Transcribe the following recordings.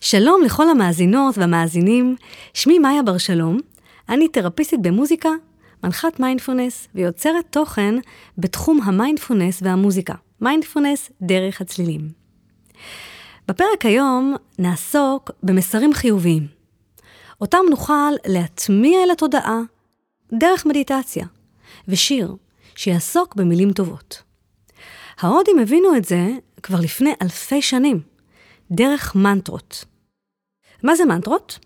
שלום לכל המאזינות והמאזינים, שמי מאיה בר שלום, אני תרפיסטית במוזיקה, מנחת מיינדפולנס ויוצרת תוכן בתחום המיינדפולנס והמוזיקה, מיינדפולנס דרך הצלילים. בפרק היום נעסוק במסרים חיוביים, אותם נוכל להטמיע אל התודעה דרך מדיטציה ושיר שיעסוק במילים טובות. ההודים הבינו את זה כבר לפני אלפי שנים, דרך מנטרות. מה זה מנטרות?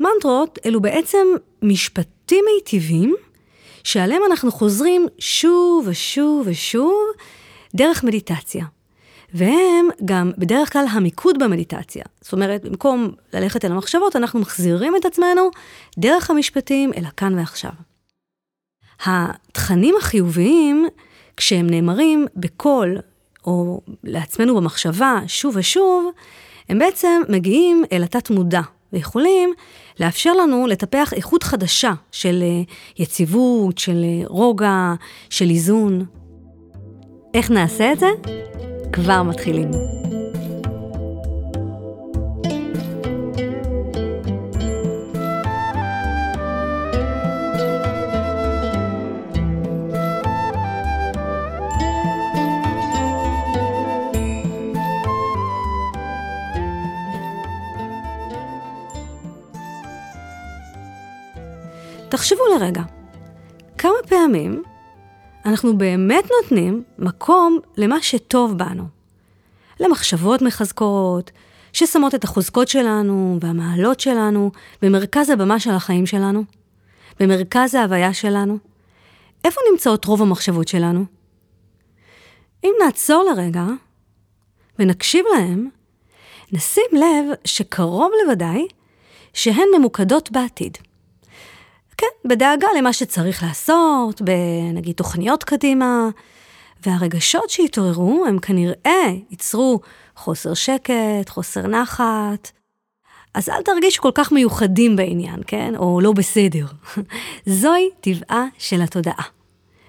מנטרות אלו בעצם משפטים מיטיבים שעליהם אנחנו חוזרים שוב ושוב ושוב דרך מדיטציה. והם גם בדרך כלל המיקוד במדיטציה. זאת אומרת, במקום ללכת אל המחשבות, אנחנו מחזירים את עצמנו דרך המשפטים אל הכאן ועכשיו. התכנים החיוביים, כשהם נאמרים בקול או לעצמנו במחשבה שוב ושוב, הם בעצם מגיעים אל התת מודע ויכולים לאפשר לנו לטפח איכות חדשה של אה, יציבות, של אה, רוגע, של איזון. איך נעשה את זה? כבר מתחילים. תחשבו לרגע, כמה פעמים אנחנו באמת נותנים מקום למה שטוב בנו. למחשבות מחזקות, ששמות את החוזקות שלנו והמעלות שלנו במרכז הבמה של החיים שלנו, במרכז ההוויה שלנו. איפה נמצאות רוב המחשבות שלנו? אם נעצור לרגע ונקשיב להם, נשים לב שקרוב לוודאי שהן ממוקדות בעתיד. כן, בדאגה למה שצריך לעשות, בנגיד תוכניות קדימה, והרגשות שהתעוררו הם כנראה ייצרו חוסר שקט, חוסר נחת. אז אל תרגישו כל כך מיוחדים בעניין, כן? או לא בסדר. זוהי טבעה של התודעה.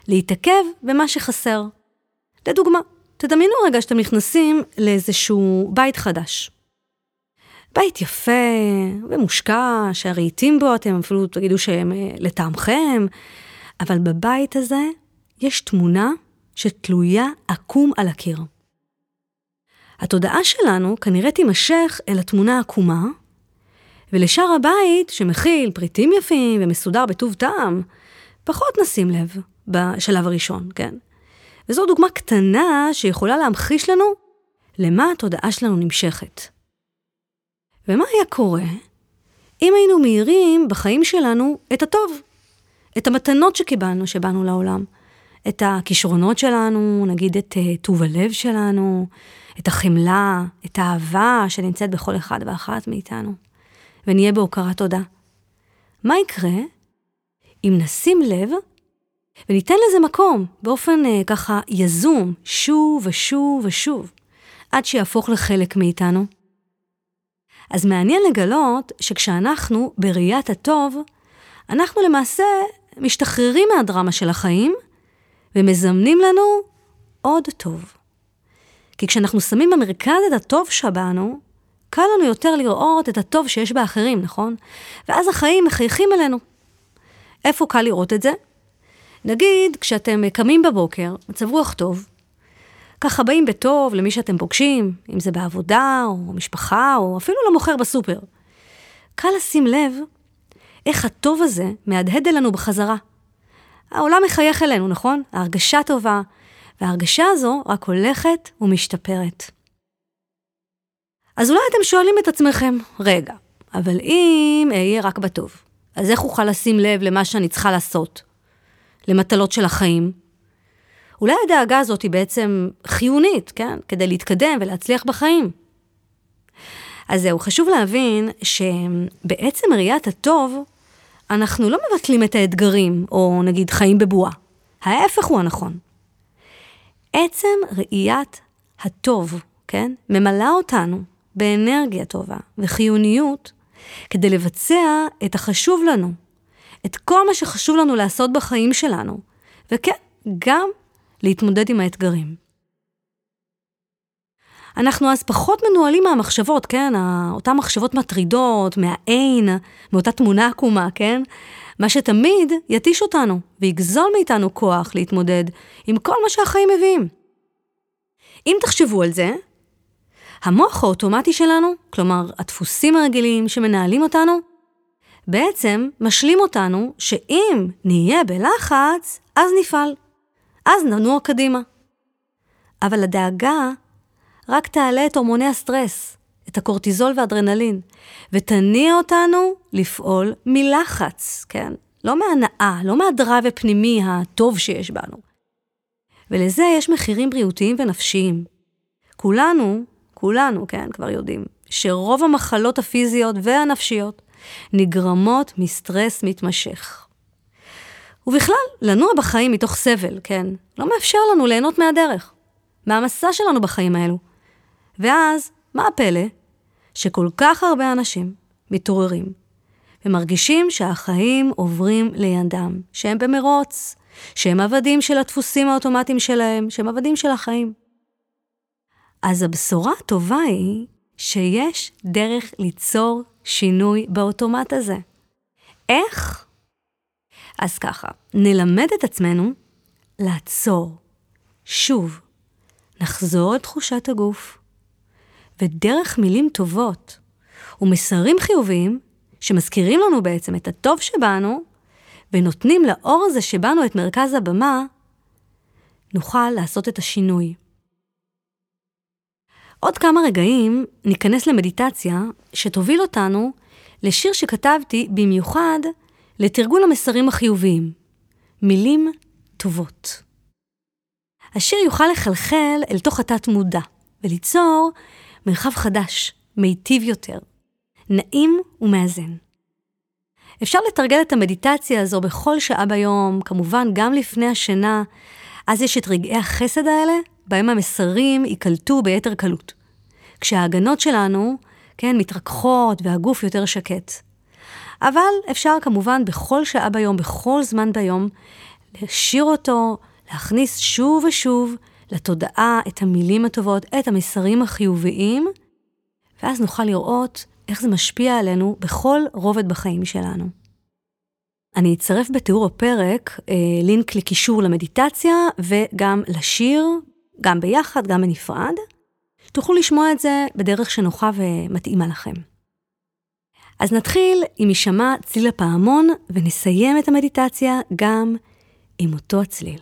להתעכב במה שחסר. לדוגמה, תדמיינו רגע שאתם נכנסים לאיזשהו בית חדש. בית יפה ומושקע, שהרהיטים בו אתם אפילו תגידו שהם אה, לטעמכם, אבל בבית הזה יש תמונה שתלויה עקום על הקיר. התודעה שלנו כנראה תימשך אל התמונה העקומה, ולשאר הבית, שמכיל פריטים יפים ומסודר בטוב טעם, פחות נשים לב בשלב הראשון, כן? וזו דוגמה קטנה שיכולה להמחיש לנו למה התודעה שלנו נמשכת. ומה היה קורה אם היינו מאירים בחיים שלנו את הטוב, את המתנות שקיבלנו, שבאנו לעולם, את הכישרונות שלנו, נגיד את uh, טוב הלב שלנו, את החמלה, את האהבה שנמצאת בכל אחד ואחת מאיתנו, ונהיה בהוקרת תודה. מה יקרה אם נשים לב וניתן לזה מקום באופן uh, ככה יזום, שוב ושוב ושוב, עד שיהפוך לחלק מאיתנו? אז מעניין לגלות שכשאנחנו בראיית הטוב, אנחנו למעשה משתחררים מהדרמה של החיים ומזמנים לנו עוד טוב. כי כשאנחנו שמים במרכז את הטוב שבנו, קל לנו יותר לראות את הטוב שיש באחרים, נכון? ואז החיים מחייכים אלינו. איפה קל לראות את זה? נגיד, כשאתם קמים בבוקר, מצב רוח טוב, ככה באים בטוב למי שאתם פוגשים, אם זה בעבודה, או משפחה, או אפילו למוכר בסופר. קל לשים לב איך הטוב הזה מהדהד אלינו בחזרה. העולם מחייך אלינו, נכון? ההרגשה טובה, וההרגשה הזו רק הולכת ומשתפרת. אז אולי אתם שואלים את עצמכם, רגע, אבל אם אהיה רק בטוב, אז איך אוכל לשים לב למה שאני צריכה לעשות? למטלות של החיים, אולי הדאגה הזאת היא בעצם חיונית, כן? כדי להתקדם ולהצליח בחיים. אז זהו, חשוב להבין שבעצם ראיית הטוב, אנחנו לא מבטלים את האתגרים, או נגיד חיים בבועה. ההפך הוא הנכון. עצם ראיית הטוב, כן? ממלאה אותנו באנרגיה טובה וחיוניות כדי לבצע את החשוב לנו, את כל מה שחשוב לנו לעשות בחיים שלנו. וכן, גם להתמודד עם האתגרים. אנחנו אז פחות מנוהלים מהמחשבות, כן? אותן מחשבות מטרידות, מהעין, מאותה תמונה עקומה, כן? מה שתמיד יתיש אותנו ויגזול מאיתנו כוח להתמודד עם כל מה שהחיים מביאים. אם תחשבו על זה, המוח האוטומטי שלנו, כלומר הדפוסים הרגילים שמנהלים אותנו, בעצם משלים אותנו שאם נהיה בלחץ, אז נפעל. אז ננוע קדימה. אבל הדאגה רק תעלה את הורמוני הסטרס, את הקורטיזול והאדרנלין, ותניע אותנו לפעול מלחץ, כן? לא מהנאה, לא מהדרייב הפנימי הטוב שיש בנו. ולזה יש מחירים בריאותיים ונפשיים. כולנו, כולנו, כן, כבר יודעים, שרוב המחלות הפיזיות והנפשיות נגרמות מסטרס מתמשך. ובכלל, לנוע בחיים מתוך סבל, כן, לא מאפשר לנו ליהנות מהדרך, מהמסע שלנו בחיים האלו. ואז, מה הפלא? שכל כך הרבה אנשים מתעוררים ומרגישים שהחיים עוברים לידם, שהם במרוץ, שהם עבדים של הדפוסים האוטומטיים שלהם, שהם עבדים של החיים. אז הבשורה הטובה היא שיש דרך ליצור שינוי באוטומט הזה. איך? אז ככה, נלמד את עצמנו לעצור. שוב, נחזור לתחושת הגוף, ודרך מילים טובות ומסרים חיוביים, שמזכירים לנו בעצם את הטוב שבנו, ונותנים לאור הזה שבנו את מרכז הבמה, נוכל לעשות את השינוי. עוד כמה רגעים ניכנס למדיטציה שתוביל אותנו לשיר שכתבתי במיוחד לתרגול המסרים החיוביים, מילים טובות. השיר יוכל לחלחל אל תוך התת-מודע וליצור מרחב חדש, מיטיב יותר, נעים ומאזן. אפשר לתרגל את המדיטציה הזו בכל שעה ביום, כמובן גם לפני השינה, אז יש את רגעי החסד האלה, בהם המסרים ייקלטו ביתר קלות. כשההגנות שלנו, כן, מתרככות והגוף יותר שקט. אבל אפשר כמובן בכל שעה ביום, בכל זמן ביום, להשאיר אותו, להכניס שוב ושוב לתודעה את המילים הטובות, את המסרים החיוביים, ואז נוכל לראות איך זה משפיע עלינו בכל רובד בחיים שלנו. אני אצרף בתיאור הפרק אה, לינק לקישור למדיטציה וגם לשיר, גם ביחד, גם בנפרד. תוכלו לשמוע את זה בדרך שנוחה ומתאימה לכם. אז נתחיל עם הישמע צליל הפעמון ונסיים את המדיטציה גם עם אותו הצליל.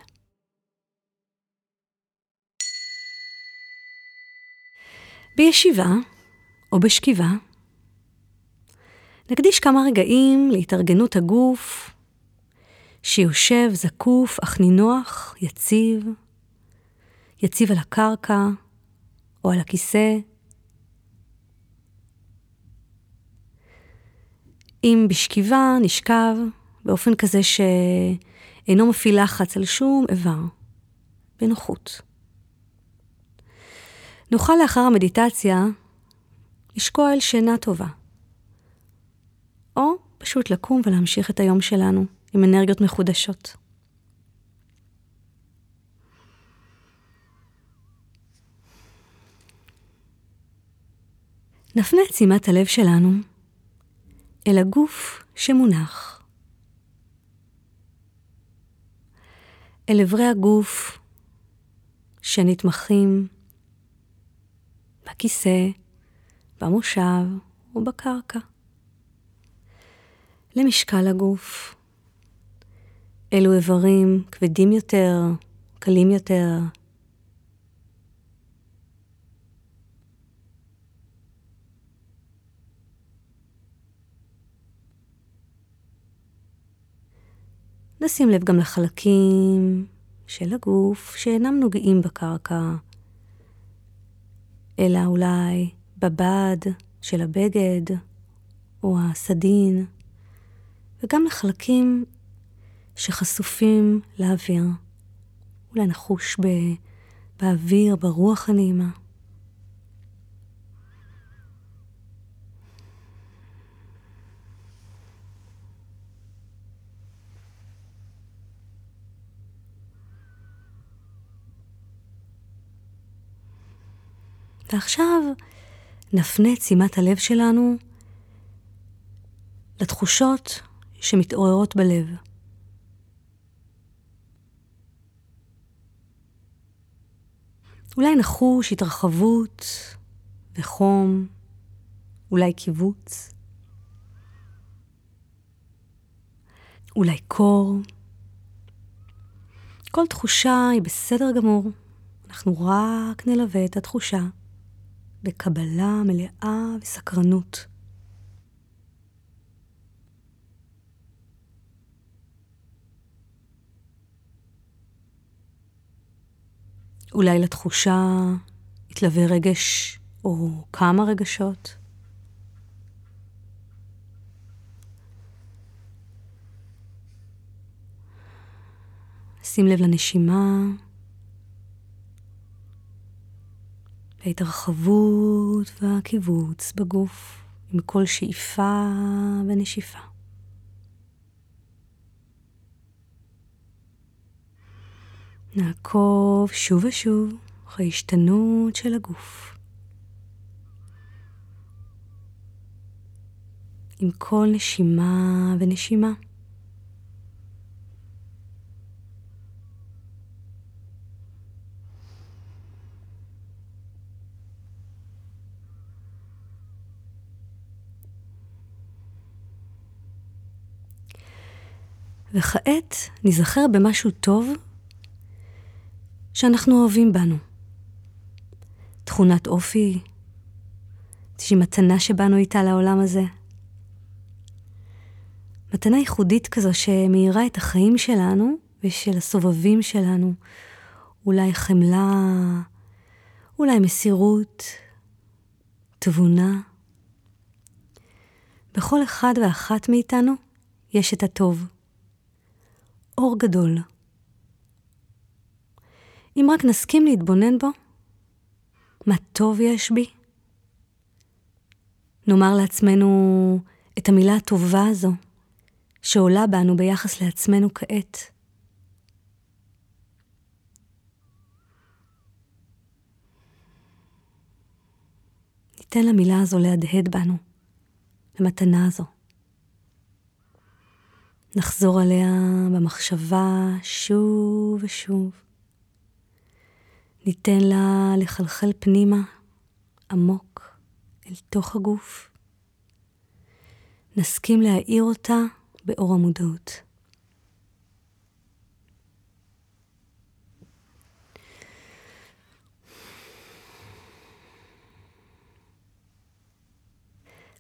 בישיבה או בשכיבה, נקדיש כמה רגעים להתארגנות הגוף, שיושב זקוף אך נינוח, יציב, יציב על הקרקע או על הכיסא. אם בשכיבה נשכב באופן כזה שאינו מפעיל לחץ על שום איבר, בנוחות. נוכל לאחר המדיטציה לשקוע אל שינה טובה. או פשוט לקום ולהמשיך את היום שלנו עם אנרגיות מחודשות. נפנה את שימת הלב שלנו אל הגוף שמונח. אל אברי הגוף שנתמכים בכיסא, במושב ובקרקע. למשקל הגוף. אלו איברים כבדים יותר, קלים יותר. נשים לב גם לחלקים של הגוף שאינם נוגעים בקרקע, אלא אולי בבד של הבגד או הסדין, וגם לחלקים שחשופים לאוויר, אולי נחוש ב... באוויר, ברוח הנעימה. ועכשיו נפנה את שימת הלב שלנו לתחושות שמתעוררות בלב. אולי נחוש התרחבות וחום, אולי קיבוץ, אולי קור. כל תחושה היא בסדר גמור, אנחנו רק נלווה את התחושה בקבלה מלאה וסקרנות. אולי לתחושה יתלווה רגש או כמה רגשות. שים לב לנשימה, להתרחבות והקיבוץ בגוף עם כל שאיפה ונשיפה. נעקוב שוב ושוב אחרי השתנות של הגוף. עם כל נשימה ונשימה. וכעת ניזכר במשהו טוב שאנחנו אוהבים בנו. תכונת אופי, איזושהי מתנה שבאנו איתה לעולם הזה. מתנה ייחודית כזו שמאירה את החיים שלנו ושל הסובבים שלנו. אולי חמלה, אולי מסירות, תבונה. בכל אחד ואחת מאיתנו יש את הטוב. אור גדול. אם רק נסכים להתבונן בו, מה טוב יש בי? נאמר לעצמנו את המילה הטובה הזו, שעולה בנו ביחס לעצמנו כעת. ניתן למילה הזו להדהד בנו, למתנה הזו. נחזור עליה במחשבה שוב ושוב. ניתן לה לחלחל פנימה, עמוק, אל תוך הגוף. נסכים להאיר אותה באור המודעות.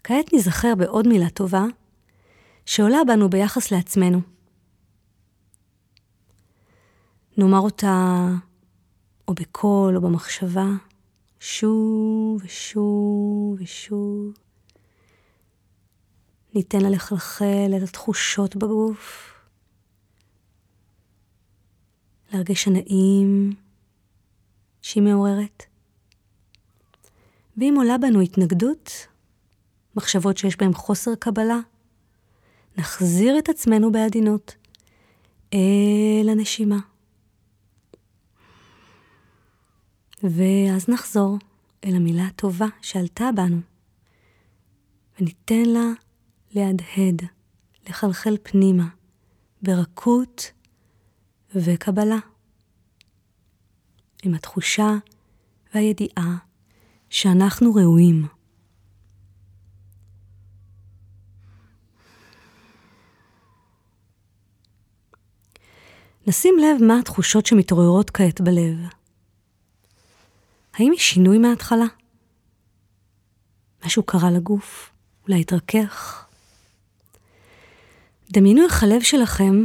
כעת נזכר בעוד מילה טובה שעולה בנו ביחס לעצמנו. נאמר אותה או בקול או במחשבה, שוב ושוב ושוב. ניתן לה לחלחל את התחושות בגוף, להרגיש הנעים שהיא מעוררת. ואם עולה בנו התנגדות, מחשבות שיש בהן חוסר קבלה, נחזיר את עצמנו בעדינות אל הנשימה. ואז נחזור אל המילה הטובה שעלתה בנו, וניתן לה להדהד, לחלחל פנימה, ברכות וקבלה. עם התחושה והידיעה שאנחנו ראויים. נשים לב מה התחושות שמתעוררות כעת בלב. האם יש שינוי מההתחלה? משהו קרה לגוף? אולי התרכך? דמיינו איך הלב שלכם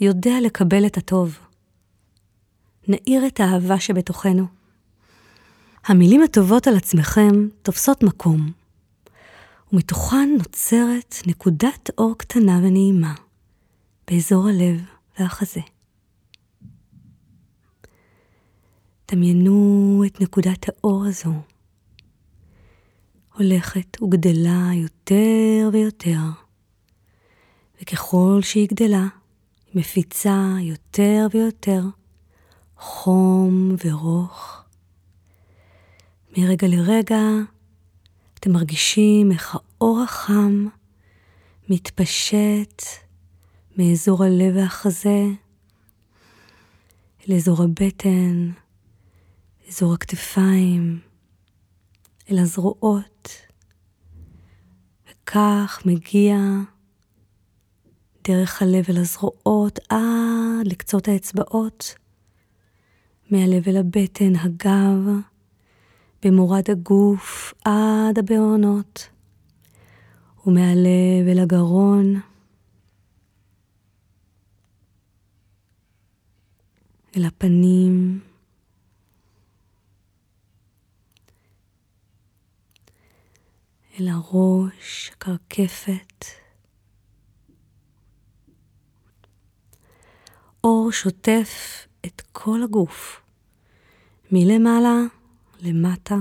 יודע לקבל את הטוב. נאיר את האהבה שבתוכנו. המילים הטובות על עצמכם תופסות מקום, ומתוכן נוצרת נקודת אור קטנה ונעימה באזור הלב והחזה. דמיינו את נקודת האור הזו. הולכת וגדלה יותר ויותר, וככל שהיא גדלה, היא מפיצה יותר ויותר חום ורוך, מרגע לרגע אתם מרגישים איך האור החם מתפשט מאזור הלב והחזה לאזור הבטן, אזור הכתפיים, אל הזרועות, וכך מגיע דרך הלב אל הזרועות עד לקצות האצבעות, מהלב אל הבטן, הגב, במורד הגוף עד הבעונות, ומהלב אל הגרון, אל הפנים, אל הראש, הקרקפת. אור שוטף את כל הגוף, מלמעלה למטה,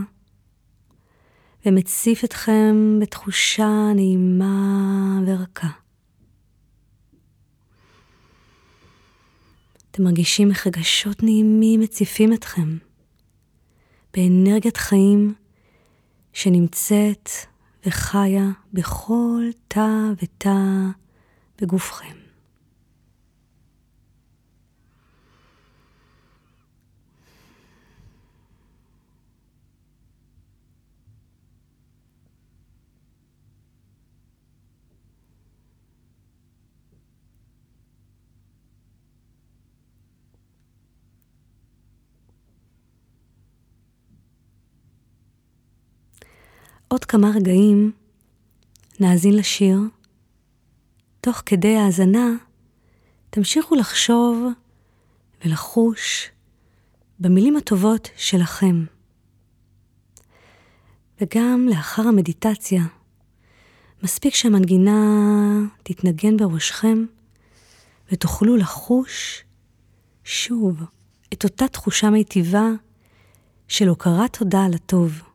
ומציף אתכם בתחושה נעימה ורכה. אתם מרגישים איך רגשות נעימים מציפים אתכם, באנרגיית חיים שנמצאת וחיה בכל תא ותא בגופכם. עוד כמה רגעים נאזין לשיר. תוך כדי האזנה, תמשיכו לחשוב ולחוש במילים הטובות שלכם. וגם לאחר המדיטציה, מספיק שהמנגינה תתנגן בראשכם ותוכלו לחוש שוב את אותה תחושה מיטיבה של הוקרת תודה על הטוב.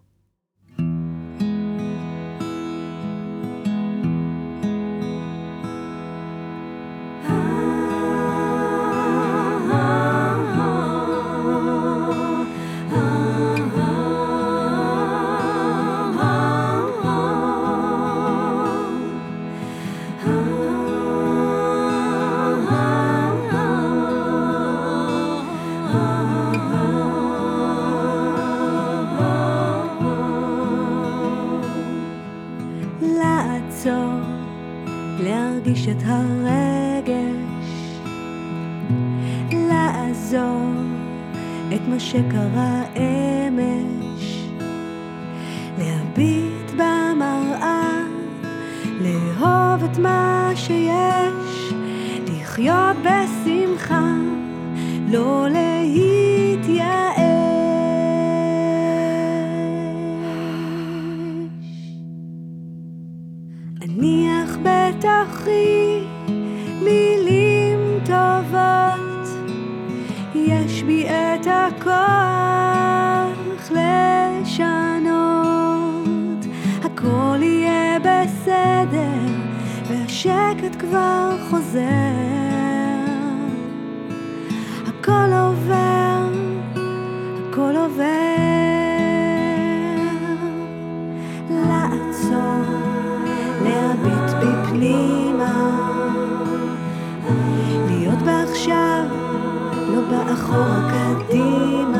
את הרגש, לעזור את מה שקרה אמש, להביט במראה, לאהוב את מה שיש, לחיות בשמחה, לא בתוכי מילים טובות, יש בי את הכוח לשנות, הכל יהיה בסדר, והשקט כבר חוזר. לא באחור קדימה,